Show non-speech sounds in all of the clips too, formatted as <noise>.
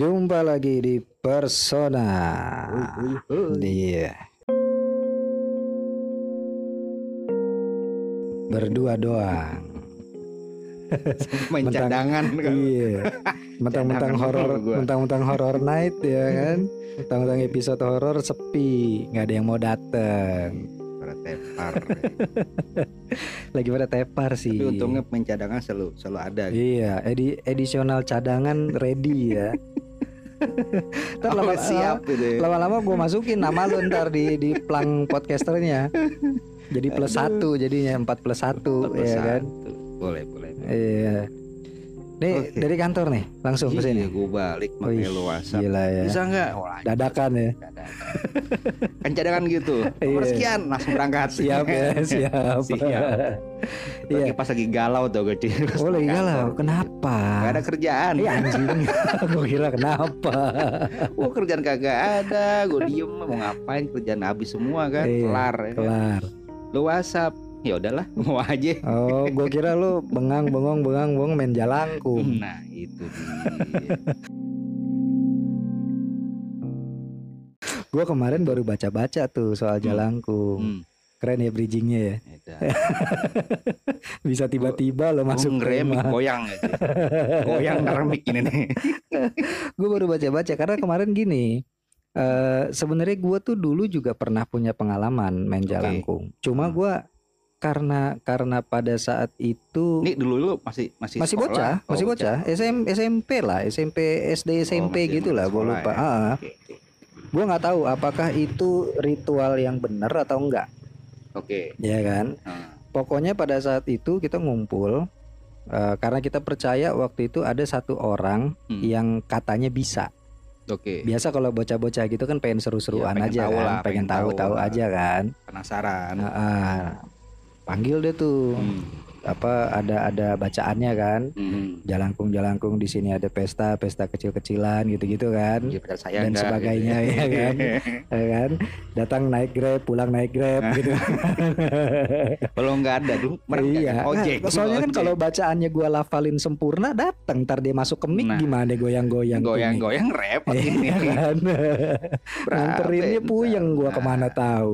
Jumpa lagi di Persona. Iya. Berdua doang. <laughs> Main Mentang- cadangan Iya. <laughs> Mentang-mentang horor, mentang-mentang horror night ya kan. Mentang-mentang episode horor sepi, nggak ada yang mau dateng. Pada tepar. <laughs> Lagi pada tepar sih. Tapi untungnya main cadangan selalu selalu ada. gitu. Iya, edi edisional cadangan ready ya. <laughs> Ntar lama- siap gitu ya. lama-lama gue masukin nama lu ntar di di plang podcasternya. Jadi plus satu jadinya empat plus satu ya kan. Boleh, boleh. Iya. Nih Oke. dari kantor nih langsung ke Iya, sini. gue balik pakai lu WhatsApp. Gila ya. Bisa nggak? Oh. Dadakan ya. Dadakan. <laughs> kan cadangan gitu. <laughs> Iya. Nomor sekian langsung berangkat. Siap ya, <laughs> siap. Siap. Iya. Pas lagi galau tuh kecil. Oh lagi galau. Kenapa? Gak ada kerjaan. Iya anjing. gue kira kenapa? Wah kerjaan kagak ada. Gue diem mau ngapain kerjaan habis semua kan. Iya, Kelar. ya kan. Kelar. Lu WhatsApp. Ya udahlah, <laughs> mau aja. Oh, gue kira lu bengang bengong bengang bengong main jalangkung. Nah, itu dia. Gue kemarin baru baca-baca tuh soal Hmm. jalangkung. Hmm, Keren ya bridgingnya ya. <laughs> Bisa tiba-tiba lo masuk rumah. goyang aja. Goyang remik ini nih. <laughs> Gue baru baca-baca karena kemarin gini. eh sebenarnya gue tuh dulu juga pernah punya pengalaman main Oke. jalangkung. Cuma Hmm. gue karena karena pada saat itu Ini dulu lu masih masih masih sekolah? bocah, Oh, masih bocah, SM, SMP lah, SMP, SD, SMP masih gitu lah, gue lupa. ya. Ah, gue nggak tahu apakah itu ritual yang benar atau enggak, Oke. ya kan? Nah, Pokoknya pada saat itu kita ngumpul eh, karena kita percaya waktu itu ada satu orang hmm, yang katanya bisa. Oke. Biasa kalau bocah-bocah gitu kan pengen seru-seruan pengen aja tahu kan, lah, pengen pengen tahu tahu-tahu aja kan. Penasaran. Ah, ah. Panggil deh tuh Hmm, apa ada ada bacaannya kan. hmm. Jalangkung-jalangkung di sini ada pesta, pesta kecil-kecilan gitu-gitu kan. Jadi pacar saya Dan enggak, sebagainya, gitu. ya kan? <laughs> Ya kan? Datang naik Grab, pulang naik Grab <laughs> gitu. Kalau nggak ada tuh mereka iya. kan ojek. Nah, soalnya kan kalau bacaannya gua lafalin sempurna datang ntar dia masuk ke mic Nah. gimana goyang-goyang tuh mic. goyang-goyang repot Iya ini. <laughs> kan? Nganterinnya ya? puyeng gua Nah. ke mana tahu.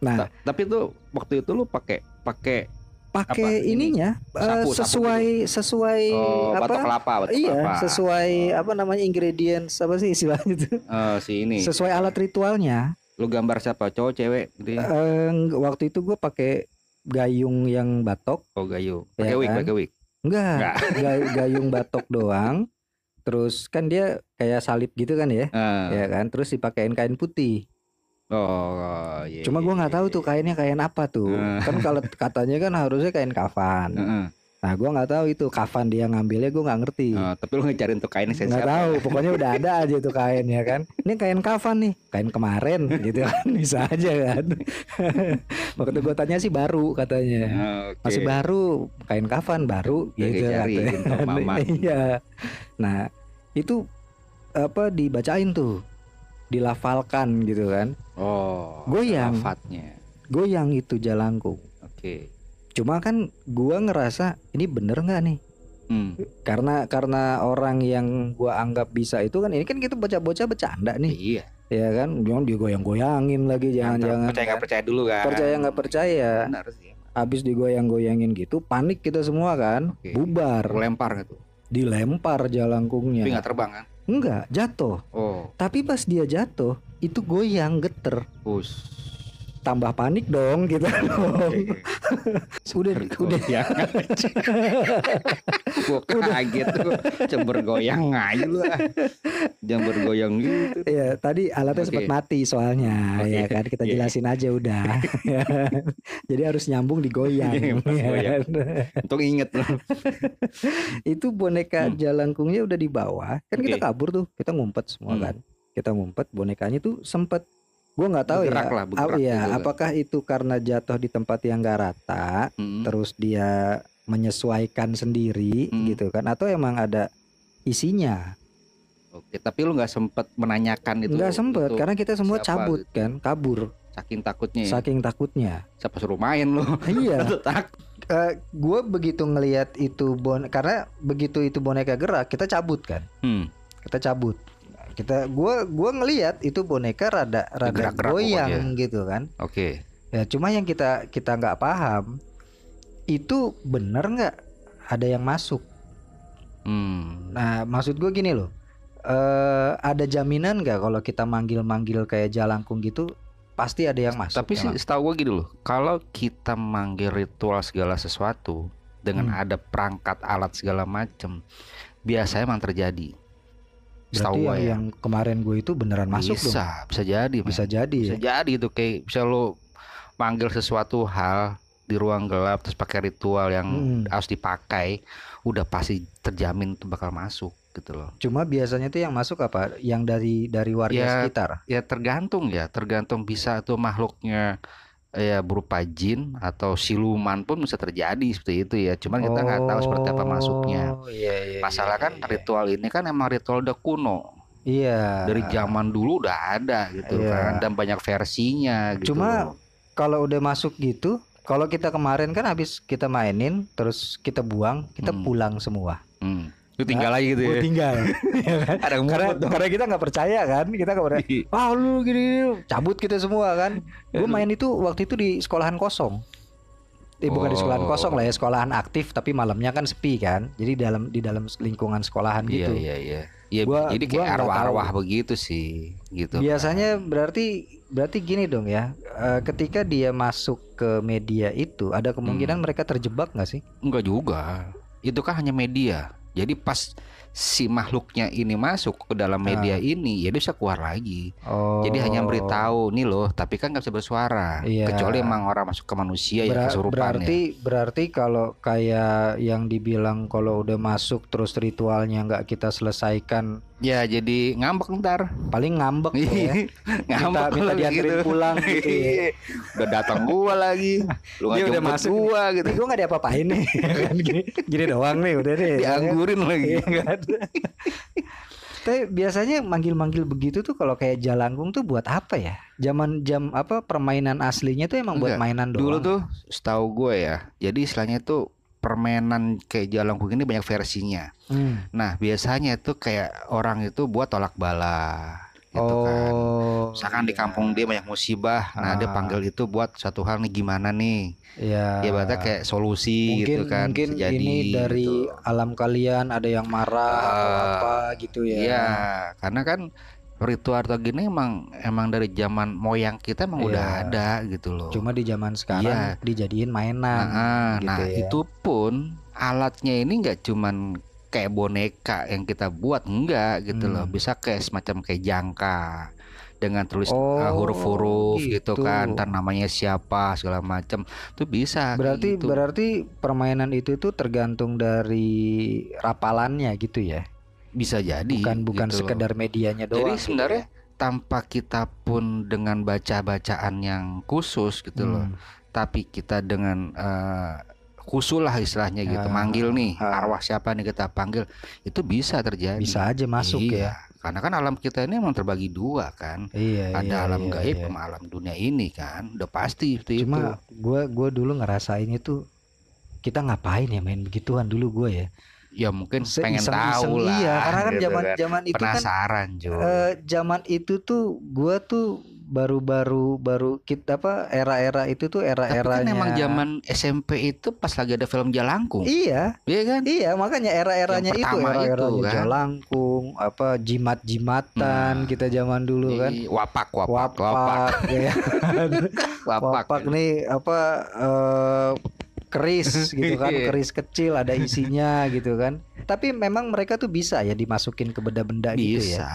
Nah, Ta- Tapi tuh waktu itu lu pakai pakai pakai ininya eh, Sapu, sapu sesuai sesuai oh, apa? batok kelapa, batok Iya, kelapa. sesuai apa namanya ingredients apa sih istilahnya itu? Eh, si ini. Sesuai alat ritualnya. Lu gambar siapa? Cowok, cewek gitu ya? Eh, waktu itu gue pakai gayung yang batok, Oh, gayu. Iya Pakai wig, kan? pakai wig. enggak, Enggak. <laughs> ga- gayung batok doang. Terus kan dia kayak salib gitu kan ya, Eh, ya kan. Terus dipakein kain putih. Oh, iya. Cuma gua nggak tahu tuh kainnya kain apa tuh. Eh. Kan kalau katanya kan harusnya kain kafan. Heeh. Nah gua nggak tahu itu kafan dia ngambilnya gua nggak ngerti. Eh, tapi lu ngecarin tuh kain nggak siapa? tahu pokoknya udah ada aja tuh kain ya kan ini kain kafan nih kain kemarin <laughs> gitu kan bisa aja kan <laughs> waktu gue tanya sih baru katanya Eh, Oke. masih baru kain kafan baru Lagi gitu katanya. <laughs> mama. iya nah itu apa dibacain tuh dilafalkan gitu kan Oh. Goyang. Lafatnya. goyang itu jalangkung Oke. cuma kan gua ngerasa ini bener nggak nih Hmm. karena karena orang yang gua anggap bisa itu kan ini kan kita bocah-bocah bercanda nih Iya. ya kan jangan digoyang-goyangin lagi jangan-jangan percaya nggak kan. percaya dulu kan? percaya nggak percaya Benar sih. habis digoyang-goyangin gitu panik kita semua kan Oke. bubar lempar gitu. dilempar jalangkungnya Tapi nggak terbang kan? Enggak jatuh Oh. tapi pas dia jatuh itu goyang geter Pus. Tambah panik dong kita <laughs> dong udah udah ya <laughs> Gua kaget tuh Coba bergoyang aja lu ah. Jangan bergoyang gitu ya tadi alatnya Oke. sempat mati soalnya Oke. ya kan kita Iya. jelasin aja udah <laughs> jadi harus nyambung digoyang Iya, ya goyang. kan? Untung inget lu itu boneka Hmm. jalangkungnya udah dibawa kan kita Oke. kabur tuh kita ngumpet semua Hmm. kan kita ngumpet bonekanya tuh sempet gua nggak tahu Bergerak ya lah, bergerak ya, gitu apakah itu karena jatuh di tempat yang gak rata Hmm. terus dia menyesuaikan sendiri Hmm. gitu kan atau emang ada isinya Oke tapi lu nggak sempet menanyakan itu nggak sempet itu karena kita semua siapa cabut gitu. kan kabur Saking takutnya ya. saking takutnya Siapa suruh main lu <laughs> iya Lu takut gue begitu ngelihat itu bon karena begitu itu boneka gerak kita cabut kan Hmm. kita cabut kita gua gua ngelihat itu boneka rada rada Gerak-gerak goyang gitu kan Oke. ya cuma yang kita kita nggak paham itu bener nggak ada yang masuk Hmm. nah maksud gue gini loh eh ada jaminan nggak kalau kita manggil-manggil kayak jalangkung gitu pasti ada yang masuk Tapi sih setahu gue gitu loh, kalau kita manggil ritual segala sesuatu dengan Hmm. ada perangkat alat segala macem, biasanya emang terjadi. Setahu berarti ya. yang kemarin gue itu beneran masuk dong bisa, bisa jadi, bisa jadi bisa ya jadi itu kayak bisa lo manggil sesuatu hal di ruang gelap terus pakai ritual yang Hmm. harus dipakai, udah pasti terjamin tuh bakal masuk gitu loh. Cuma biasanya tuh yang masuk apa? Yang dari dari warga Ya, sekitar. Ya tergantung ya, tergantung bisa tuh makhluknya ya berupa jin atau siluman pun bisa terjadi seperti itu ya. Cuman kita nggak tahu seperti apa masuknya. Oh, Iya, iya, Masalah iya, kan iya. ritual ini kan emang ritual udah kuno. Iya. Dari zaman dulu udah ada gitu Iya. kan dan banyak versinya gitu. Cuma kalau udah masuk gitu, kalau kita kemarin kan habis kita mainin, terus kita buang, kita Hmm. pulang semua. hmm. Itu tinggal lagi gitu Oh, ya. tinggal. <laughs> Iya kan? Ada karena dong. karena kita nggak percaya kan, kita nggak percaya. Wah lu gini, cabut kita semua kan. Gue Aduh. main itu waktu itu di sekolahan kosong. Eh, bukan di sekolahan Oh. kosong lah ya, sekolahan aktif tapi malamnya kan sepi kan. Jadi dalam di dalam lingkungan sekolahan Iya gitu. iya iya. Iya Gua- jadi kayak arwah-arwah begitu sih gitu. Biasanya berarti berarti gini dong ya. eh, ketika dia masuk ke media itu ada kemungkinan Hmm. mereka terjebak nggak sih? Enggak juga. Itu kan hanya media. Jadi pas si makhluknya ini masuk ke dalam media ini, ya dia bisa keluar lagi. Oh. Jadi hanya beritahu nih loh, tapi kan nggak bisa bersuara. Iya. Kecuali emang orang masuk ke manusia ya Ber- kesurupan berarti berarti kalau kayak yang dibilang kalau udah masuk terus ritualnya nggak kita selesaikan ya. Jadi ngambek ntar. paling ngambek ya. ngambek minta lagi dianterin pulang gitu ya. Iya. Udah datang gua lagi. Lu Dia nggak udah masuk gua gitu. Gue gak diapa-apain nih <laughs> kan gini, gini doang nih udah deh Dianggurin lagi. Iya kan? Tapi biasanya manggil-manggil begitu tuh kalau kayak jalangkung tuh buat apa ya? Zaman jam apa permainan aslinya tuh emang buat Enggak. mainan doang. Dulu tuh setahu gue ya. Jadi istilahnya tuh permainan kayak jalangkung ini banyak versinya. Hmm. Nah, biasanya itu kayak orang itu buat tolak bala gitu kan. Oh. Misalkan di iya. kampung dia banyak musibah, nah dia Ah. panggil itu buat satu hal nih gimana nih? Iya. Ya berarti kayak solusi mungkin gitu kan. mungkin jadi, ini dari gitu. alam kalian ada yang marah atau Ah, apa gitu ya. Iya, karena kan ritual atau gini emang emang dari zaman moyang kita emang udah Iya. ada gitu loh. Cuma di zaman sekarang Iya. dijadiin mainan. Nah, gitu nah ya. itu pun alatnya ini nggak cuman kayak boneka yang kita buat enggak gitu loh Hmm. bisa kayak semacam kayak jangka dengan tulis Oh, uh, huruf-huruf gitu. gitu. kan dan namanya siapa segala macam tuh bisa Berarti gitu. berarti permainan itu tuh tergantung dari rapalannya gitu ya. Bisa jadi Bukan bukan gitu loh. sekedar medianya doang. jadi gitu sebenarnya ya. tanpa kita pun dengan baca-bacaan yang khusus gitu loh Hmm. tapi kita dengan eh, khusul lah istilahnya gitu Ah, manggil nih ah. arwah siapa nih kita panggil itu bisa terjadi bisa aja masuk ya. iya. karena kan alam kita ini emang terbagi dua kan Iya, ada iya, alam iya, gaib iya. sama alam dunia ini kan udah pasti seperti Cuma gua gua dulu ngerasain itu kita ngapain ya main begituan dulu gue ya. Ya mungkin Se- pengen tahu lah Iya, karena kan gitu zaman kan. zaman itu kan penasaran Jo eh, zaman itu tuh gua tuh baru-baru baru kita apa era-era itu tuh tapi era-eranya kan emang zaman SMP itu pas lagi ada film Jalangkung Iya, iya kan iya makanya era-eranya itu era-eranya kan? Jalangkung, apa jimat-jimatan Nah. kita zaman dulu kan. Iya, wapak wapak Wapak, wapak <laughs> ya. <laughs> wapak, Wapak nih apa eh, keris <laughs> gitu kan, Iya. keris kecil ada isinya <laughs> gitu kan. Tapi memang mereka tuh bisa ya dimasukin ke benda-benda gitu ya. bisa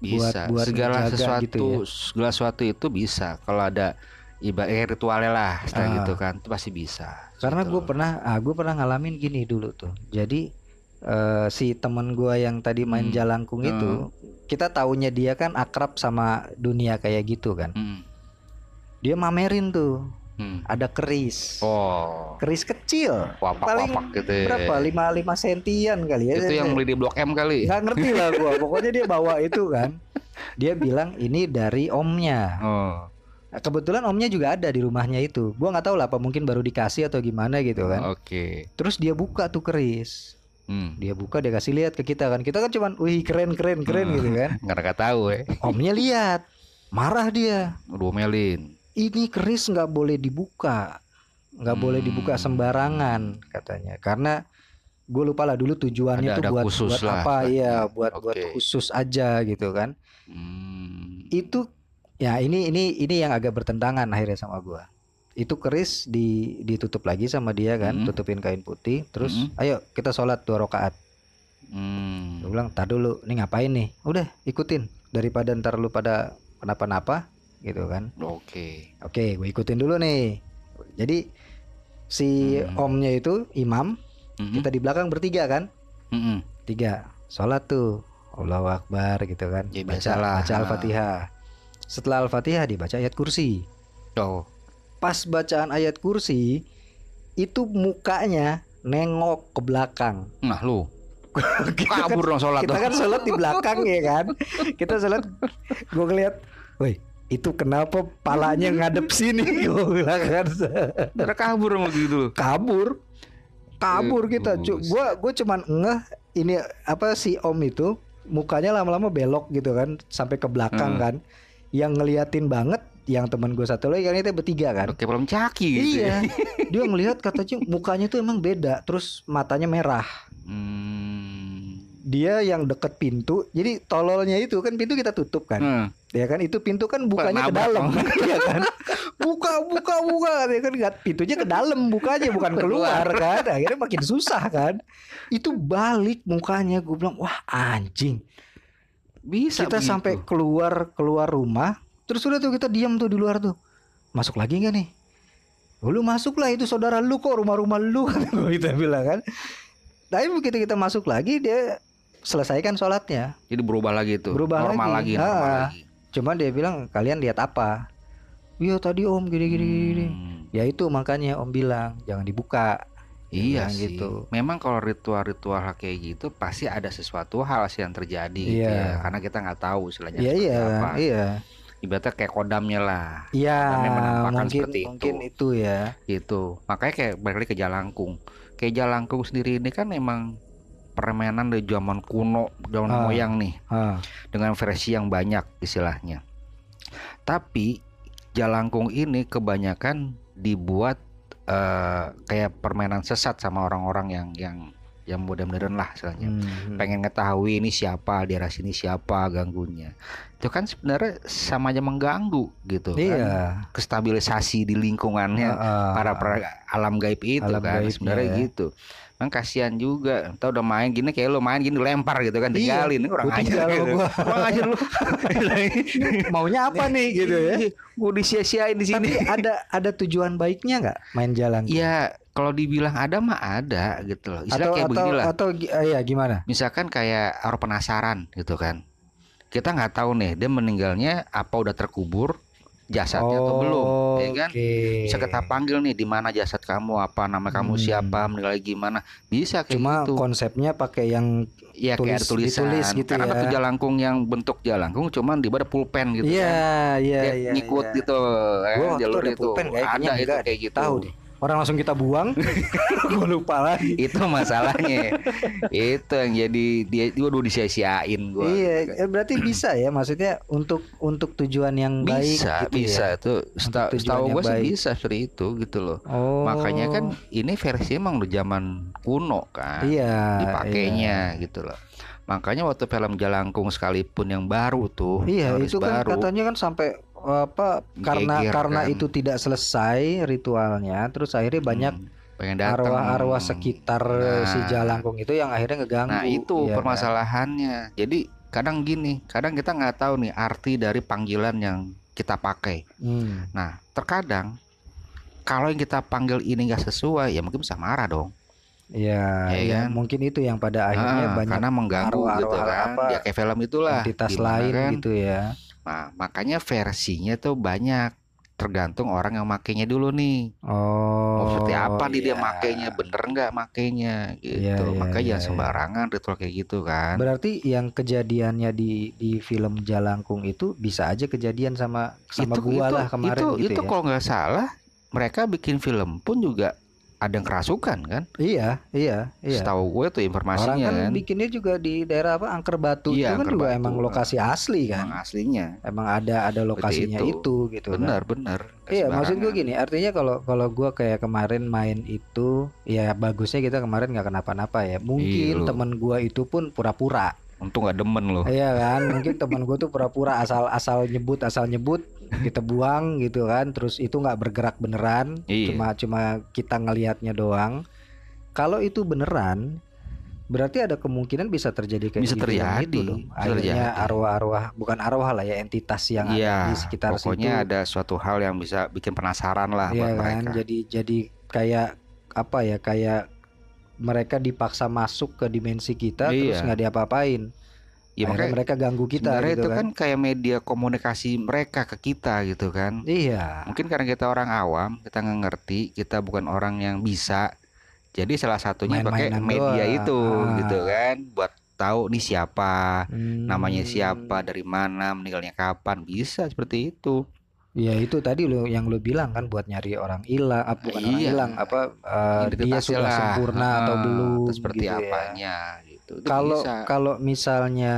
bisa buat segala ngejaga sesuatu gitu ya. segala sesuatu itu bisa kalau ada ibarat ritualnya lah Ah. gitu kan itu pasti bisa Karena gitu. gue pernah, ah gue pernah ngalamin gini dulu tuh. Jadi eh, si temen gue yang tadi main Hmm. jalangkung itu, kita taunya dia kan akrab sama dunia kayak gitu kan. Hmm, Dia mamerin tuh, hmm. ada keris, oh keris kecil, wapak paling wapak gitu ya. berapa? Lima lima sentian kali ya. itu yang beli di blok M kali nggak ngerti lah gue. <laughs> Pokoknya dia bawa itu kan. Dia bilang ini dari omnya. oh Nah, Kebetulan omnya juga ada di rumahnya itu. Gua nggak tahu lah apa mungkin baru dikasih atau gimana gitu kan. oke Terus dia buka tuh keris. Hmm. Dia buka dia kasih lihat ke kita kan. Kita kan cuman wih keren keren keren Hmm. gitu kan. Nggak nggak tahu ya. Omnya lihat. Marah dia. Domelin. Ini keris nggak boleh dibuka. nggak boleh dibuka Hmm. sembarangan katanya. Karena gue lupa lah dulu tujuannya Ada- tuh ada buat khusus buat lah. apa iya <laughs> buat buat Oke. khusus aja gitu kan. Hmm. Itu ya ini ini ini yang agak bertentangan akhirnya sama gua. Itu keris di ditutup lagi sama dia kan, Hmm. tutupin kain putih, terus Hmm. ayo kita sholat dua rakaat. Hmm. Gue bilang, tar dulu, ini ngapain nih? Udah ikutin daripada ntar lu pada kenapa-napa gitu kan. Oke. Oke, gue ikutin dulu nih. Jadi si Hmm. omnya itu imam, Mhm. kita di belakang bertiga kan, Mhm. tiga sholat tuh, Allahu Akbar gitu kan, Ya, baca, biasalah. baca al-fatihah. Setelah al-fatihah dibaca ayat kursi. Oh. Pas bacaan ayat kursi itu mukanya nengok ke belakang. Nah lu <laughs> kita kan, kabur dong sholat kita dong. kan sholat di belakang ya kan. Kita sholat, gue ngeliat, woi itu kenapa palanya ngadep sini <laughs> gue bilang kan Udah kabur dong gitu. kabur kabur Eh, kita cu buset. gue gue cuman ngeh ini apa si om itu mukanya lama-lama belok gitu kan sampai ke belakang Hmm. kan yang ngeliatin banget yang teman gue satu lagi kan itu bertiga kan Oke belum caki gitu. ya. iya dia ngelihat katanya mukanya tuh emang beda terus matanya merah Hmm. Dia yang deket pintu jadi tololnya itu kan pintu kita tutup kan. Hmm. ya kan? Itu pintu kan bukanya ke dalam. <laughs> ya kan? Buka buka buka. Ya kan? Pintunya ke dalam bukanya bukan keluar. kan? Akhirnya makin susah kan? Itu balik mukanya gue bilang wah anjing. Bisa kita begitu. sampai keluar keluar rumah terus udah tuh kita diam tuh di luar tuh. Masuk lagi nggak nih? Lu masuk lah itu saudara lu kok rumah-rumah lu <laughs> kan kita bilang kan. Tapi begitu kita masuk lagi dia selesaikan sholatnya Jadi berubah lagi tuh. Berubah normal lagi. lagi. normal Ah. lagi. Cuman dia bilang kalian lihat apa? Iya tadi om gini gini gini. gini." Hmm. Ya itu makanya om bilang jangan dibuka. Iya sih. gitu. Memang kalau ritual-ritual kayak gitu pasti ada sesuatu hal sih yang terjadi gitu Iya. ya. Karena kita nggak tahu istilahnya Iya seperti iya apa. iya. Ibaratnya kayak kodamnya lah Iya mungkin seperti itu. mungkin itu ya. gitu. Makanya kayak balik ke Jalangkung. Kayak Jalangkung sendiri ini kan emang permainan dari zaman kuno, zaman Ah. moyang nih Ah, dengan versi yang banyak istilahnya. Tapi Jalangkung ini kebanyakan dibuat eh, kayak permainan sesat sama orang-orang yang yang yang modern-modern lah istilahnya. hmm. Pengen ngetahui ini siapa, daerah sini siapa ganggunya. Itu kan sebenarnya sama aja mengganggu gitu kan. Iya. Kestabilisasi di lingkungannya Ah, para pra- alam gaib itu Alam kan sebenarnya ya. gitu. Kan kasihan juga. Entah udah main gini kayak lu main gini lempar gitu kan Iya, tinggalin Ini orang sama gitu. gua. Kurang ajar lu. <laughs> maunya apa nih gitu ya. Gue disia-siain di sini. Tapi ada ada tujuan baiknya nggak main jalan? Ya kalau dibilang ada mah ada gitu loh. Istilah atau kayak atau beginilah. atau ah, ya gimana? Misalkan kayak orang penasaran gitu kan. Kita nggak tahu nih dia meninggalnya apa udah terkubur jasadnya atau belum, ya kan? Oke. Bisa kita panggil nih di mana jasad kamu, apa nama kamu Hmm. siapa, meninggal gimana. Bisa kayak Cuma gitu. konsepnya pakai yang Iya kayak ada tulis- tulisan. ditulis gitu Karena ada ya. tuh jalangkung yang bentuk jalangkung cuman di bawah ada pulpen gitu Iya, kan. iya, Dia iya. ngikut iya. gitu Gua waktu jalur ada itu. pulpen ada itu kayak gitu. Tahu deh. Orang langsung kita buang. <laughs> Gue lupa lagi. itu masalahnya. itu yang jadi dia waduh disia-siain gua. Iya, ya berarti bisa ya maksudnya untuk untuk tujuan yang baik bisa, gitu bisa ya. itu seta- setahu gue sih baik. bisa seperti itu gitu loh. Oh. Makanya kan ini versi emang udah zaman kuno kan. iya dipakainya gitu loh. Makanya waktu film Jalangkung sekalipun yang baru tuh, Iya, itu kan baru, katanya kan sampai apa karena Geger, karena kan. itu tidak selesai ritualnya terus akhirnya banyak hmm, pengen datang. arwah-arwah sekitar eh, si Nah. Jalangkung itu yang akhirnya ngeganggu. Nah itu ya kan? permasalahannya. Jadi kadang gini, kadang kita nggak tahu nih arti dari panggilan yang kita pakai. Hmm. Nah terkadang kalau yang kita panggil ini nggak sesuai, ya mungkin bisa marah dong. Iya, Ya ya, kan? mungkin itu yang pada akhirnya Ah, banyak karena mengganggu gitu arwah-arwah kan. apa, Ya kayak film itulah. entitas lain kan, gitu ya. Nah makanya versinya tuh banyak. Tergantung orang yang makainya dulu nih. Oh. Seperti apa nih dia iya. makainya, bener nggak makainya gitu. Iya, iya, Makanya iya, jangan iya. sembarangan ritual kayak gitu kan. Berarti yang kejadiannya di di film Jalangkung itu bisa aja kejadian sama sama gua lah kemarin itu, gitu itu ya. kalau nggak salah mereka bikin film pun juga ada yang kerasukan kan? Iya, iya, iya. Setahu gue tuh Orang informasinya kan kan. bikinnya juga di daerah apa Angker Batu Iya, itu kan Angker juga Batu. emang lokasi asli kan. Emang aslinya. Emang ada ada lokasinya itu. itu, gitu kan. Benar, benar. Nggak Iya, maksud gue gini, artinya kalau kalau gua kayak kemarin main itu, ya bagusnya kita kemarin nggak kenapa-napa ya. Iya, Mungkin lu. temen gua itu pun pura-pura, Untung gak demen loh. iya kan? Mungkin teman gua tuh pura-pura asal-asal nyebut, asal nyebut, kita buang gitu kan. Terus itu nggak bergerak beneran, Iya. cuma cuma kita ngelihatnya doang. Kalau itu beneran, berarti ada kemungkinan bisa terjadi kayak Bisa terjadi, itu dong. Akhirnya arwah-arwah, bukan arwah lah ya, entitas yang Iya, ada di sekitar pokoknya situ. ada suatu hal yang bisa bikin penasaran lah Iya buat kan, mereka. jadi jadi kayak apa ya, kayak mereka dipaksa masuk ke dimensi kita terus Iya. nggak diapa-apain. Ya makanya mereka ganggu kita gitu itu kan. kan kayak media komunikasi mereka ke kita gitu kan. Iya. Mungkin karena kita orang awam, kita nggak ngerti, kita bukan orang yang bisa. Jadi salah satunya pakai Main-mainan media doang. itu Ah. gitu kan, buat tahu nih siapa, namanya Hmm. siapa, dari mana, meninggalnya kapan, bisa seperti itu. Ya itu tadi lo yang lo bilang kan buat nyari orang hilang, apa bukan orang Iya. hilang, apa eh, dia sudah lah. sempurna atau Ah, belum atau seperti gitu ya. apanya gitu. Itu Kalau kalau misalnya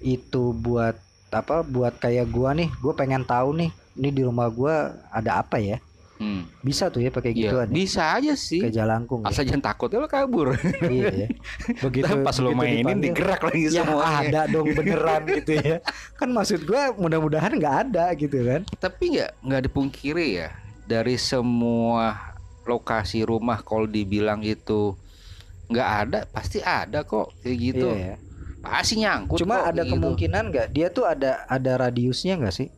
itu buat apa buat kayak gua nih, gua pengen tahu nih, ini di rumah gua ada apa ya? Hmm. Bisa tuh ya pakai Iya, gituan ya? bisa aja sih. Ke jalangkung ya. Asal jangan takut ya lo kabur. iya ya. <laughs> Begitu Ntar pas lo mainin dipanggil, digerak lagi ya semuanya. ada dong beneran <laughs> gitu ya. Kan maksud gua mudah-mudahan nggak ada gitu kan. Tapi nggak nggak dipungkiri ya dari semua lokasi rumah kalau dibilang itu nggak ada pasti ada kok kayak gitu. Iya ya. Pasti nyangkut. Cuma kok, ada gitu. kemungkinan nggak dia tuh ada ada radiusnya nggak sih?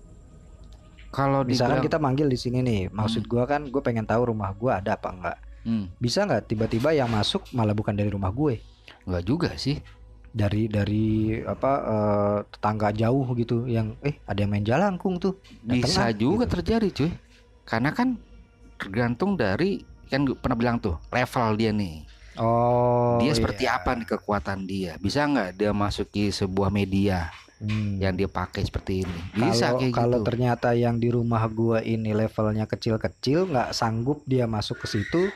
Kalau Misalkan dibilang, kita manggil di sini nih, maksud gua kan gue pengen tahu rumah gua ada apa enggak. Hmm, Bisa nggak tiba-tiba yang masuk malah bukan dari rumah gue, nggak juga sih. dari dari apa eh, tetangga jauh gitu yang eh ada yang main jalangkung tuh. Bisa ah, juga gitu. terjadi cuy. Karena kan tergantung dari kan gue pernah bilang tuh level dia nih. Oh. dia seperti iya. apa nih kekuatan dia? Bisa nggak dia masuki sebuah media Hmm. yang dia pakai seperti ini? Bisa kalau kayak kalau gitu. ternyata yang di rumah gua ini levelnya kecil-kecil nggak sanggup dia masuk ke situ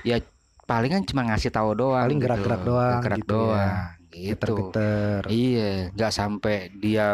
Palingan cuma ngasih tahu doang. Paling gitu. gerak-gerak doang Gerak gitu ya. doang. Gitu. geter-geter Iya, nggak sampai dia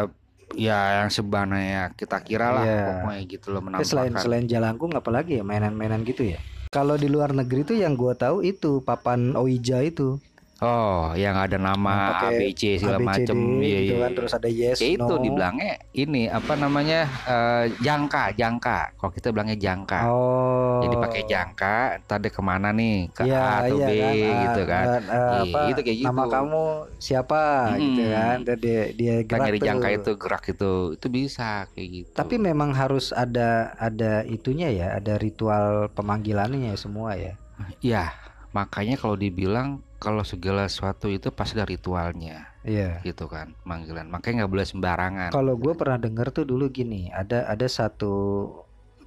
ya yang sebenarnya kita kira lah Iya. pokoknya gitu loh selain menampakkan. selain jalangkung apalagi ya mainan-mainan gitu ya kalau di luar negeri tuh yang gua tahu itu papan Ouija itu Oh, yang ada nama pakai ABC segala ABCD macem. Iya, gitu iya, kan iya. terus ada yes Ya itu no. dibilangnya ini apa namanya eh, jangka jangka. Kalau kita bilangnya jangka. Oh. Jadi pakai jangka tadi ke mana nih? Ke Iya, A atau iya B kan, ah, gitu kan. ah, ah, Iya, apa, itu kayak nama gitu. kamu siapa? Gitu Hmm. kan? Dan dia dia gerak tuh. jangka itu gerak itu. Itu bisa kayak gitu. Tapi memang harus ada ada itunya ya ada ritual pemanggilannya ya semua ya. Ya makanya kalau dibilang kalau segala sesuatu itu pasti ada ritualnya iya gitu kan panggilan makanya nggak boleh sembarangan Kalau gue pernah denger tuh dulu gini, ada ada satu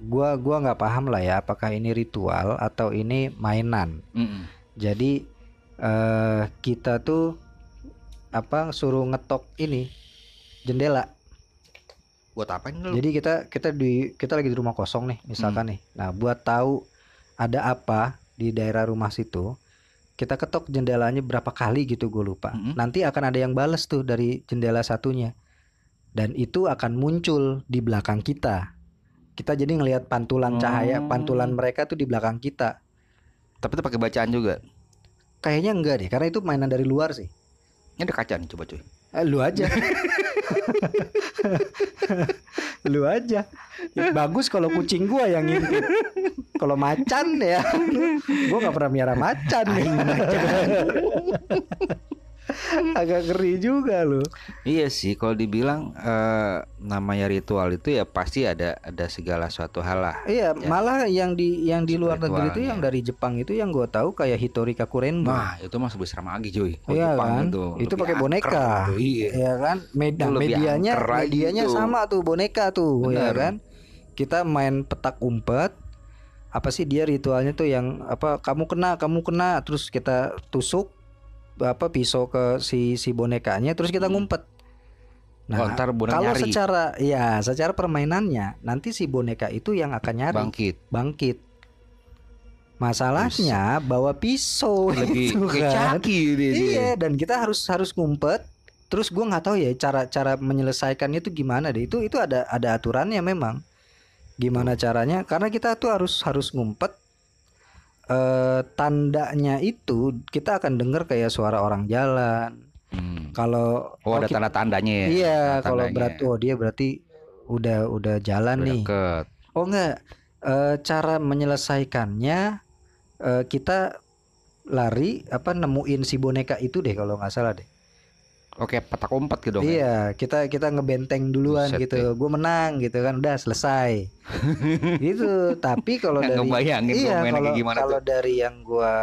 gua gua nggak paham lah ya apakah ini ritual atau ini mainan. Mm-mm. Jadi eh kita tuh apa suruh ngetok ini jendela. buat apa ini lu? Jadi kita kita di kita lagi di rumah kosong nih misalkan nih. Nah, buat tahu ada apa di daerah rumah situ, kita ketok jendelanya berapa kali gitu gue lupa. Mm-mm. Nanti akan ada yang bales tuh dari jendela satunya. Dan itu akan muncul di belakang kita. Kita jadi ngelihat pantulan cahaya, Oh. pantulan mereka tuh di belakang kita. tapi itu pakai bacaan juga Kayaknya enggak deh, karena itu mainan dari luar sih. ini ada kaca nih coba cuy Eh, lu aja. <laughs> <laughs> lu aja. Bagus kalau kucing gua yang ngintip. Kalau macan ya, gua nggak pernah miara macan. <laughs> <laughs> Agak ngeri juga lu. Iya sih, kalau dibilang eh, namanya ritual itu ya pasti ada ada segala suatu hal lah. Iya, Ya. malah yang di yang di luar negeri itu yang dari Jepang itu yang gua tahu kayak Hitori Kakurenbo. Nah, itu mah sebesar lagi cuy. Kalau Iya Jepang kan? itu, Itu pakai boneka. gitu, Iya. ya kan Med- Itu lebih medianya medianya tuh. sama tuh boneka tuh ya Bener. kan kita main petak umpet apa sih dia ritualnya tuh yang apa kamu kena kamu kena terus kita tusuk apa pisau ke si si bonekanya terus kita ngumpet oh, nah ntar boneka kalau nyari secara ya secara permainannya nanti si boneka itu yang akan nyari bangkit. bangkit Masalahnya bawa pisau lebih gitu kan. caki dia, dia. Iya, dan kita harus harus ngumpet. Terus gua nggak tahu ya cara cara menyelesaikannya itu gimana deh. Itu itu ada ada aturannya memang. Gimana caranya? Karena kita tuh harus harus ngumpet. Eh tandanya itu kita akan dengar kayak suara orang jalan. Hmm. Kalau Oh, ada kita- tanda-tandanya ya. Iya, kalau berarti oh dia berarti udah udah jalan Udah nih. deket. Oh enggak, Eh, cara menyelesaikannya eh, kita lari apa nemuin si boneka itu deh kalau nggak salah deh. Oke, petak umpet gitu dong. ya? Iya, kita kita ngebenteng duluan Buset gitu. Gue menang gitu kan, udah selesai. <laughs> gitu. Tapi kalau dari iya kalau kalau dari yang gua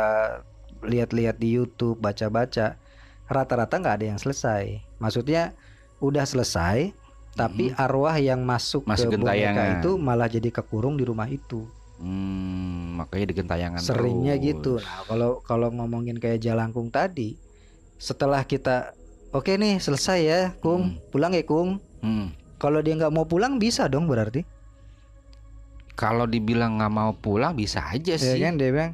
lihat-lihat di YouTube, baca-baca, rata-rata nggak ada yang selesai. Maksudnya udah selesai, tapi arwah yang masuk. Masuk ke boneka itu malah jadi kekurung di rumah itu. Hmm, makanya di gentayangan Seringnya terus. gitu. Nah, kalau kalau ngomongin kayak jalangkung tadi, setelah kita oke nih selesai ya, Kung, pulang ya, Kung. Hmm. Kalau dia nggak mau pulang bisa dong berarti. Kalau dibilang nggak mau pulang bisa aja Ya sih. kan dia bilang,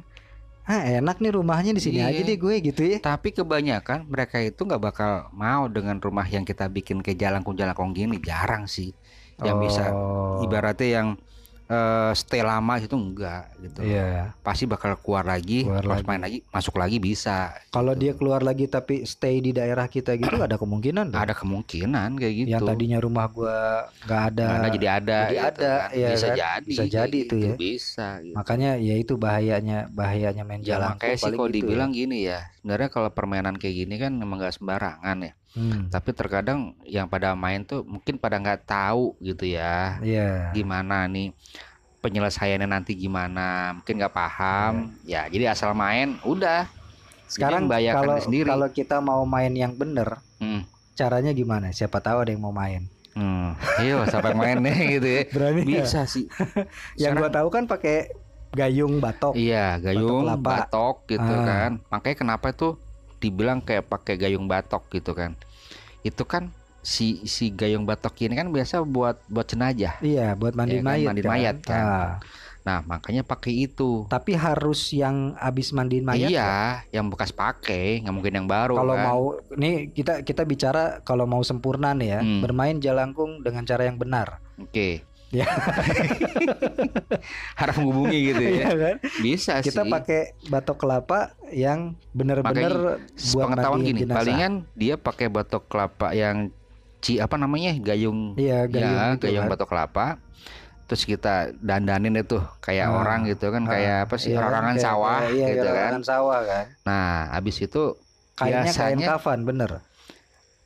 "Ah, enak nih rumahnya di sini Iya. aja deh gue gitu ya." Tapi kebanyakan mereka itu nggak bakal mau dengan rumah yang kita bikin kayak jalangkung-jalangkung gini. Jarang sih yang bisa Oh, ibaratnya yang eh, stay lama itu enggak gitu. Iya. Pasti bakal keluar lagi, Keluar pas lagi. main lagi, masuk lagi bisa. Kalau gitu. dia keluar lagi tapi stay di daerah kita gitu <clears throat> ada kemungkinan dong. ada kemungkinan kayak gitu. Yang tadinya rumah gua nggak ada. Nggak ada jadi ada, Jadi gitu ada, kan. iya bisa kan? jadi, Bisa jadi itu gitu, ya. Bisa. Gitu. Makanya ya itu bahayanya bahayanya main Ya jalan. makanya sih kalau dibilang gini ya, sebenarnya kalau permainan kayak gini kan memang nggak sembarangan ya. Hmm, Tapi terkadang yang pada main tuh mungkin pada nggak tahu gitu ya, Iya. gimana nih penyelesaiannya nanti gimana, mungkin nggak paham. Ya jadi asal main, udah. Sekarang kalau diri sendiri. kalau kita mau main yang bener, Hmm. caranya gimana? Siapa tahu ada yang mau main. Hmm. Iya, siapa yang main nih <laughs> gitu ya. Berani ya? Bisa sih. <laughs> Yang gua Sekarang- tahu kan pakai gayung batok. Iya, gayung, kelapa. batok gitu Ah. kan. Makanya kenapa tuh dibilang kayak pakai gayung batok gitu kan. Itu kan si si gayung batok ini kan biasa buat buat jenazah. Iya, buat mandi kan, mayat mandi kan. mayat kan. Ah, Nah, makanya pakai itu. tapi harus yang habis mandiin mayat. iya, ya? yang bekas pakai, nggak mungkin yang baru Kalau kan. mau nih kita kita bicara kalau mau sempurna nih ya, Hmm. bermain jalangkung dengan cara yang benar. Oke. Ya. <laughs> Harap menghubungi gitu ya. Iya kan? Bisa Kita sih. pakai batok kelapa yang benar-benar buat Pengetahuan gini, jenazah. palingan dia pakai batok kelapa yang ci apa namanya? gayung Iya, gayung ya, itu gayung kan. batok kelapa. Terus kita dandanin itu kayak Ah, orang gitu kan, ah, kayak apa sih? Iya Rorangan kayak- sawah kayak- iya, gitu kayak kan. sawah kan. Nah, habis itu Kainnya kain biasanya kafan bener.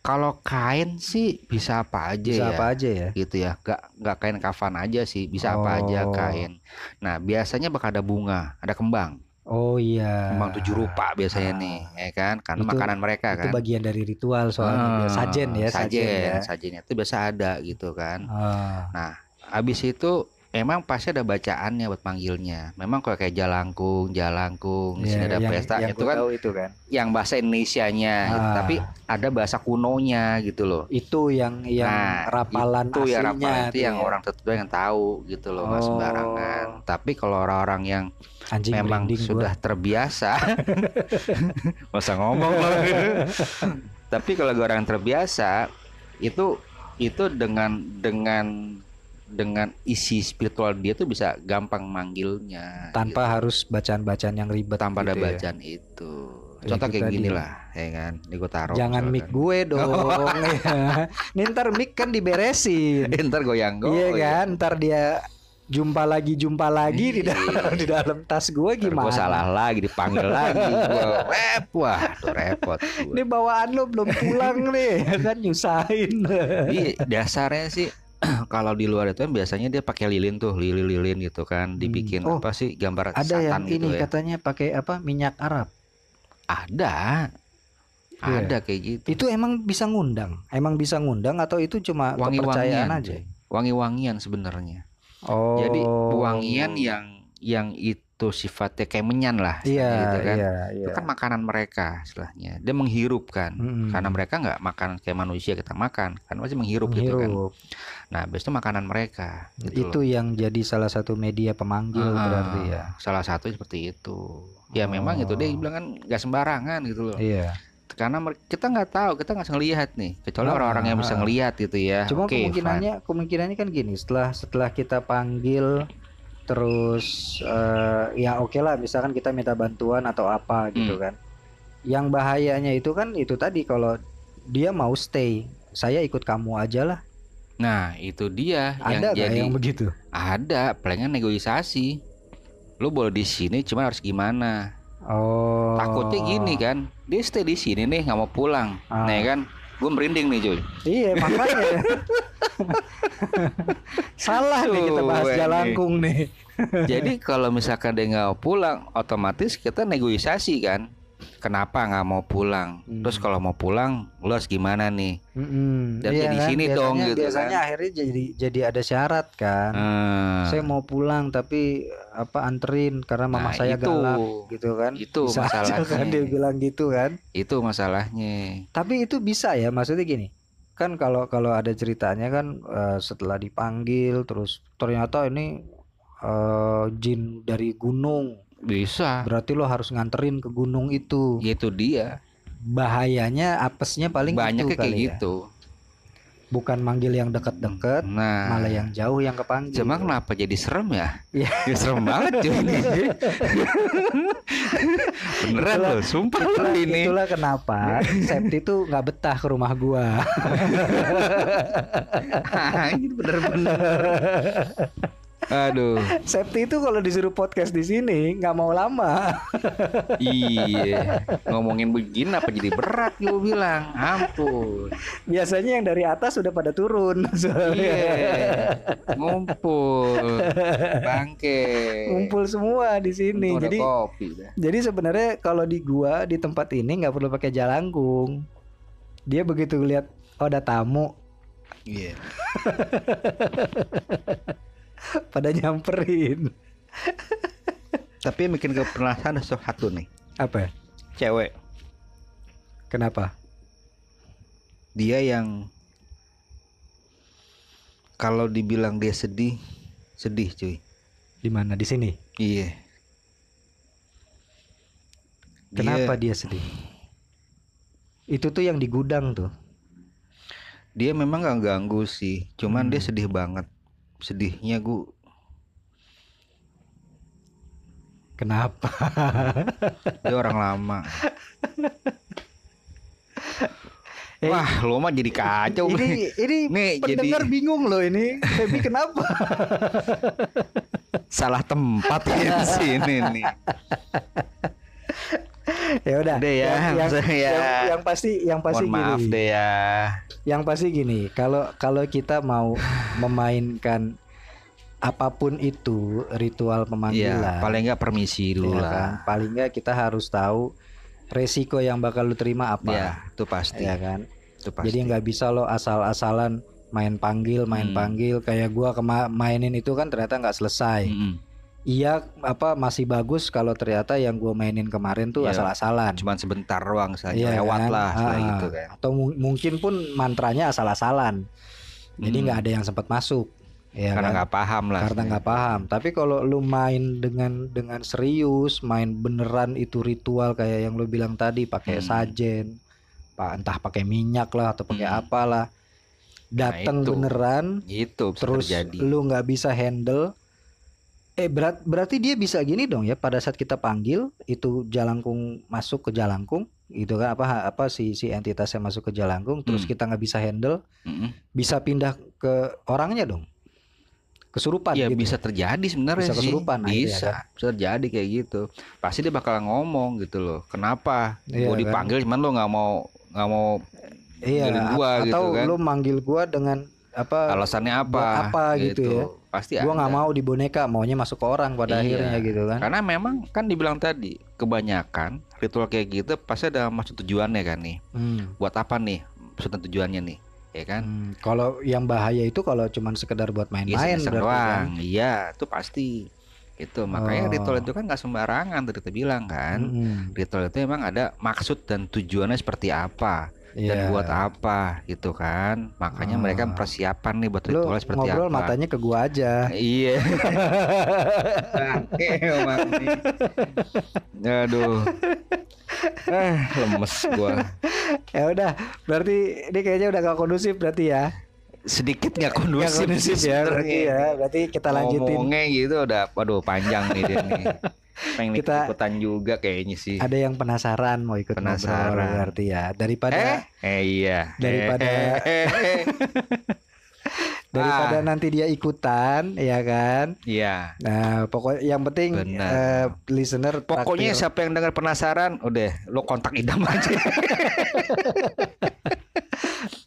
Kalau kain sih bisa apa aja Bisa ya. apa aja ya? gitu ya nggak nggak kain kafan aja sih bisa apa aja Oh. kain nah biasanya bakal ada bunga ada kembang Oh iya. kembang tujuh rupa biasanya Ah. nih ya kan karena Itu- makanan mereka Itu kan bagian dari ritual soalnya Ah, sajen ya, sajen ya. sajennya itu biasa ada gitu kan Ah, nah habis itu emang pasti ada bacaannya buat manggilnya memang kalau kayak jalangkung jalangkung di sini ada yang- pesta yang itu kan tahu itu kan. yang bahasa Indonesianya gitu. Ah. tapi ada bahasa kunonya gitu loh Itu yang yang Nah, rapalan itu ya aslinya rapalan itu tuh yang ya. orang tertentu yang tahu gitu loh nggak Oh. sembarangan tapi kalau orang-orang yang anjing memang merinding gua. sudah terbiasa <laughs> <laughs> masa ngomong loh <laughs> tapi kalau orang terbiasa itu itu dengan dengan dengan isi spiritual dia tuh bisa gampang manggilnya tanpa harus bacaan-bacaan yang ribet tanpa ada gitu ya. bacaan itu Ya, contoh itu kayak gini lah ya kan ini gue taruh Jangan mic gue <laughs> dong. <laughs> ya. Ntar mic kan diberesin. <laughs> Ntar goyang iya goyang. kan? Ntar dia jumpa lagi jumpa lagi di dalam Iya. di dalam tas gue gimana? gua salah lagi dipanggil lagi web wah tuh repot gua. Ini bawaan lo belum pulang nih, ya kan nyusahin. Iya, dasarnya sih <clears throat> kalau di luar itu kan biasanya dia pakai lilin tuh, lilin-lilin gitu kan, dibikin Oh, apa sih gambar Ada satan yang gitu ini ya. katanya pakai apa minyak Arab. Ada. Iya. Ada kayak gitu. Itu emang bisa ngundang, emang bisa ngundang atau itu cuma kepercayaan Wangi-wangian aja? Wangi-wangian sebenarnya. Oh. Jadi wangian yang yang itu itu sifatnya kayak menyan lah Iya, istilahnya gitu kan. iya, Itu iya. kan makanan mereka istilahnya. Dia menghirup kan. Mm-mm. Karena mereka nggak makan kayak manusia kita makan, kan masih menghirup, gitu kan. Nah, habis itu makanan mereka. Gitu Itu loh. yang jadi salah satu media pemanggil Ah, berarti ya. Salah satu seperti itu. Ya memang itu dia Oh. bilang kan nggak sembarangan gitu loh. Iya. Karena kita nggak tahu, kita nggak bisa ngelihat nih. Kecuali Ah, orang-orang yang bisa ngelihat gitu ya. Cuma Oke, fine. kemungkinannya kemungkinannya kan gini, setelah setelah kita panggil terus eh, ya oke lah misalkan kita minta bantuan atau apa gitu Hmm. kan. Yang bahayanya itu kan itu tadi kalau dia mau stay, saya ikut kamu aja lah. Nah, itu dia yang Ada nggak jadi yang begitu? ada, palingan negosiasi. Lu boleh di sini, cuman harus gimana? Oh. Takutnya gini kan, dia stay di sini nih nggak mau pulang, Ah. nah ya kan? Gue merinding nih cuy. Iya makanya. <laughs> Salah nih kita bahas Cuek nih. jalangkung nih. Jadi kalau misalkan dia nggak mau pulang, otomatis kita negosiasi kan. Kenapa nggak mau pulang? Hmm. Terus kalau mau pulang, lu harus gimana nih? Mm-mm. Dan Iya kayak di kan? sini biasanya, dong, gitu Biasanya kan. akhirnya jadi jadi ada syarat kan. Hmm, Saya mau pulang tapi apa anterin karena mama Nah, saya itu. galak gitu kan. Itu Bisa aja masalahnya. kan dia bilang gitu kan. itu masalahnya. Tapi itu bisa ya maksudnya gini. Kan kalau kalau ada ceritanya kan eh, setelah dipanggil terus ternyata ini eh, jin dari gunung. Bisa. Berarti lo harus nganterin ke gunung itu. Itu dia. Bahayanya apesnya paling Banyaknya itu kayak kali ya. gitu. Bukan manggil yang deket-deket, Nah, malah yang jauh yang kepanggil. Cuma kenapa jadi serem ya? Iya. <laughs> Ya, serem banget cuy ini. <laughs> Beneran Itulah- loh, sumpah itulah, loh ini. itulah kenapa Septi tuh nggak betah ke rumah gua. <laughs> ini bener-bener. Aduh, Septi itu kalau disuruh podcast di sini nggak mau lama. <laughs> iya. Ngomongin begini apa jadi berat gue bilang. Ampun. Biasanya yang dari atas sudah pada turun. <laughs> Iya. Ngumpul. Bangke. Ngumpul semua di sini. Jadi kopi dah. jadi sebenarnya kalau di gua di tempat ini nggak perlu pakai jalangkung. Dia begitu lihat oh ada tamu Iya. <laughs> pada nyamperin. Tapi bikin gue penasaran ada satu nih. Apa? Cewek. Kenapa? Dia yang kalau dibilang dia sedih, sedih cuy. Di mana? Di sini. Iya. Kenapa dia sedih? Itu tuh yang di gudang tuh. Dia memang gak ganggu sih, cuman dia Hmm. sedih banget. Sedihnya gue Kenapa? <laughs> dia orang lama. Eh, Wah, lo mah jadi kacau nih. ini ini Nih, pendengar jadi bingung loh ini. Feby kenapa? <laughs> salah tempat <laughs> di sini nih. <laughs> ya udah. Udah ya, Yang, yang, saya- yang, yang pasti yang pasti Mohon maaf gini. deh ya. Yang pasti gini, kalau kalau kita mau memainkan apa pun itu ritual pemanggilan, paling nggak permisi dulu ya lah. kan? Paling nggak kita harus tahu resiko yang bakal lu terima apa, Ya, itu pasti. ya kan? Itu pasti. Jadi nggak bisa lo asal-asalan main panggil, main Hmm. panggil kayak gua kema mainin itu kan ternyata nggak selesai. Mm-mm. Iya, apa masih bagus kalau ternyata yang gua mainin kemarin tuh Iya. asal-asalan. Cuman sebentar doang saja Iya lewat kan? lah setelah Ah, itu kan. Atau mu- mungkin pun mantranya asal-asalan. Jadi Hmm. nggak ada yang sempat masuk. Ya Karena kan? nggak paham lah. Karena nggak paham. Tapi kalau lu main dengan dengan serius, main beneran itu ritual kayak yang lu bilang tadi, pakai Hmm. sajen, pak entah pakai minyak lah atau pakai Hmm. apalah, datang itu. beneran, Itu terus terjadi. lu nggak bisa handle. Eh berat berarti dia bisa gini dong ya pada saat kita panggil itu jalangkung masuk ke jalangkung gitu kan apa apa si si entitasnya masuk ke jalangkung terus Hmm. kita nggak bisa handle Mm-mm. bisa pindah ke orangnya dong kesurupan Ya gitu. bisa terjadi sebenarnya Bisa sih. kesurupan, nah, itu ya bisa, bisa terjadi kayak gitu. Pasti dia bakal ngomong gitu loh. Kenapa? Iya Gua kan? dipanggil cuman lo nggak mau nggak mau Iya, gua a- gitu atau kan. lu manggil gua dengan apa? alasannya apa? apa gitu ya. Pasti gua nggak mau di boneka, maunya masuk ke orang pada Iya. akhirnya gitu kan. Karena memang kan dibilang tadi kebanyakan ritual kayak gitu pasti ada maksud tujuannya kan nih. Hmm. Buat apa nih? Maksud dan tujuannya nih, ya kan? Hmm, Kalau yang bahaya itu kalau cuman sekedar buat Iya, main-main iseng-iseng berarti kan. doang. Iya, itu pasti Itu makanya Oh. ritual itu kan nggak sembarangan tadi kita bilang kan. Mm-mm. Ritual itu emang ada maksud dan tujuannya seperti apa dan Iya. buat apa gitu kan. Makanya mereka Ah. persiapan nih buat Lu ritual seperti ngobrol apa. matanya ke gua aja. Iya. <laughs> Aduh. Eh, lemes gua. Ya udah, berarti ini kayaknya udah gak kondusif berarti ya. Sedikit nggak kondusif, kondusif sih ya, berarti ya. Berarti kita lanjutin. Ngomongnya gitu udah waduh panjang nih dia nih. Pengen Kita- ikutan juga kayaknya sih. Ada yang penasaran mau ikut Penasaran. ngobrol berarti ya. Daripada Eh, eh iya. Daripada- Eh, eh, eh, eh. <laughs> daripada Ah. nanti dia ikutan ya kan. Iya. Nah, pokok yang penting Benar. eh, listener Pokoknya traktir. siapa yang dengar penasaran, udah lo kontak Idam aja. <laughs>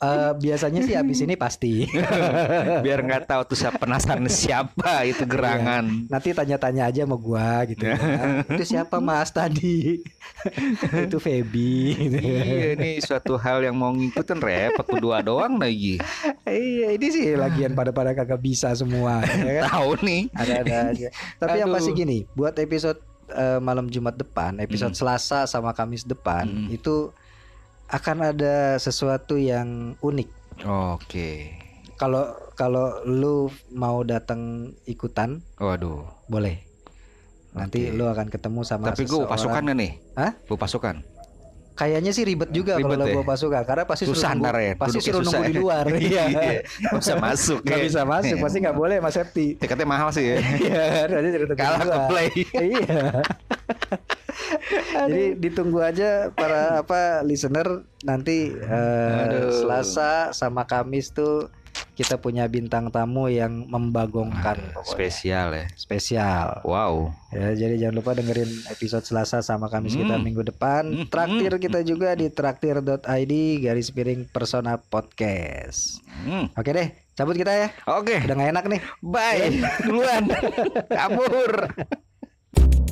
Eh, biasanya sih abis ini pasti. <laughs> Biar nggak tahu tuh siapa penasaran <laughs> siapa itu gerangan. Nanti tanya-tanya aja sama gua gitu. ya. <laughs> Itu siapa Mas tadi? Itu Feby. gitu. iya, ini suatu hal yang mau ngikut kan repot berdua doang lagi. Iya, ini sih lagian pada-pada kagak bisa semua ya kan. Tahu nih. Ada-ada aja. Tapi yang Aduh. pasti gini, buat episode eh, malam Jumat depan, episode Hmm. Selasa sama Kamis depan Hmm. itu akan ada sesuatu yang unik. Oke. Kalau kalau lu mau datang ikutan, Waduh. boleh. Nanti Oke. lu akan ketemu sama Tapi gue seseorang. pasukan nih? Hah? Gue pasukan. Kayaknya sih ribet juga Ribet kalau ya? gua pasukan karena pasti Susah suruh nunggu, ya, pasti suruh susah nunggu di ya. luar. <laughs> Iya. Nggak bisa masuk Nggak ya. bisa masuk, pasti nggak boleh Mas Septi. Tiketnya mahal sih ya. <laughs> Iya, nanti tunggu Kalah ke play. iya. <laughs> <laughs> Jadi ditunggu aja para apa listener nanti Aduh. Selasa sama Kamis tuh kita punya bintang tamu yang membagongkan Aduh. Spesial ya. spesial. Wow. Ya, jadi jangan lupa dengerin episode Selasa sama Kamis kita Hmm. minggu depan. Hmm, Traktir kita juga di traktir.id garis piring persona podcast. Hmm. Oke deh, cabut kita ya. Oke. Udah gak enak nih. Bye. Duluan. <laughs> Kabur. <laughs>